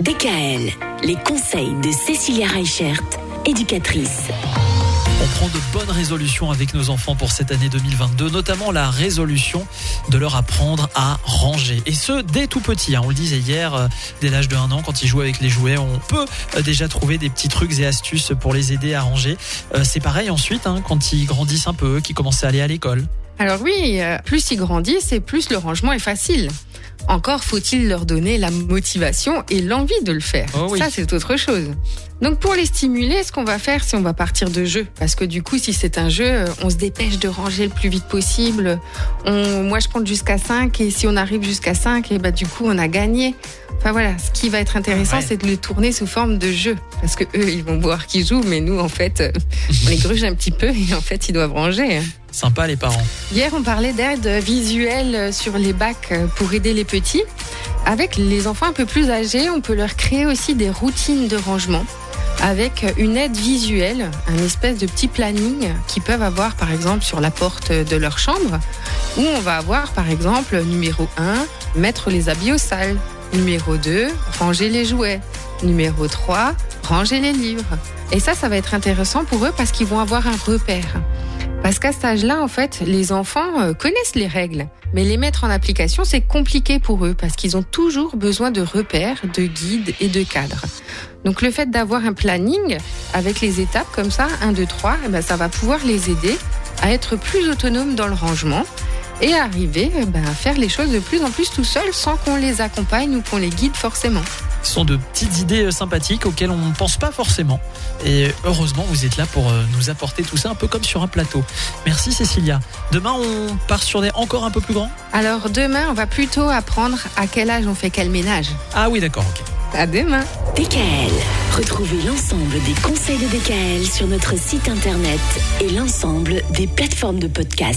DKL, les conseils de Cécilia Reichert, éducatrice. On prend de bonnes résolutions avec nos enfants pour cette année 2022, notamment la résolution de leur apprendre à ranger. Et ce, dès tout petit. hein. On le disait hier, euh, dès l'âge de 1 an, quand ils jouent avec les jouets, on peut euh, déjà trouver des petits trucs et astuces pour les aider à ranger. Euh, C'est pareil ensuite, hein, quand ils grandissent un peu, qu'ils commencent à aller à l'école. Alors oui, euh, plus ils grandissent et plus le rangement est facile. Encore faut-il leur donner la motivation et l'envie de le faire. Oh oui. Ça, c'est autre chose. Donc pour les stimuler, ce qu'on va faire, c'est on va partir de jeu. Parce que du coup, si c'est un jeu, euh, on se dépêche de ranger le plus vite possible. On, moi, je compte jusqu'à 5 et si on arrive jusqu'à 5, et bah, du coup, on a gagné. Enfin voilà, ce qui va être intéressant, Ouais. c'est de le tourner sous forme de jeu. Parce que eux, ils vont voir qu'ils jouent, mais nous, en fait, euh, on les gruge un petit peu et en fait, ils doivent ranger. Sympa les parents. Hier, on parlait d'aide visuelle sur les bacs pour aider les petits. Avec les enfants un peu plus âgés, on peut leur créer aussi des routines de rangement avec une aide visuelle, un espèce de petit planning qu'ils peuvent avoir par exemple sur la porte de leur chambre, où on va avoir par exemple numéro 1, mettre les habits au sale, numéro 2, ranger les jouets, numéro 3, ranger les livres. Et ça, ça va être intéressant pour eux parce qu'ils vont avoir un repère. Parce qu'à cet âge-là, en fait, les enfants euh, connaissent les règles, mais les mettre en application, c'est compliqué pour eux parce qu'ils ont toujours besoin de repères, de guides et de cadres. Donc le fait d'avoir un planning avec les étapes comme ça, 1, 2, 3, eh ben, ça va pouvoir les aider à être plus autonomes dans le rangement et à arriver eh ben, à faire les choses de plus en plus tout seuls sans qu'on les accompagne ou qu'on les guide forcément. Ce sont de petites idées euh, sympathiques auxquelles on ne pense pas forcément. Et heureusement, vous êtes là pour euh, nous apporter tout ça un peu comme sur un plateau. Merci Cécilia. Demain, on part sur des encore un peu plus grands? Alors demain, on va plutôt apprendre à quel âge on fait quel ménage. Ah oui, d'accord, ok. À demain DKL. Retrouvez l'ensemble des conseils de DKL sur notre site internet et l'ensemble des plateformes de podcast.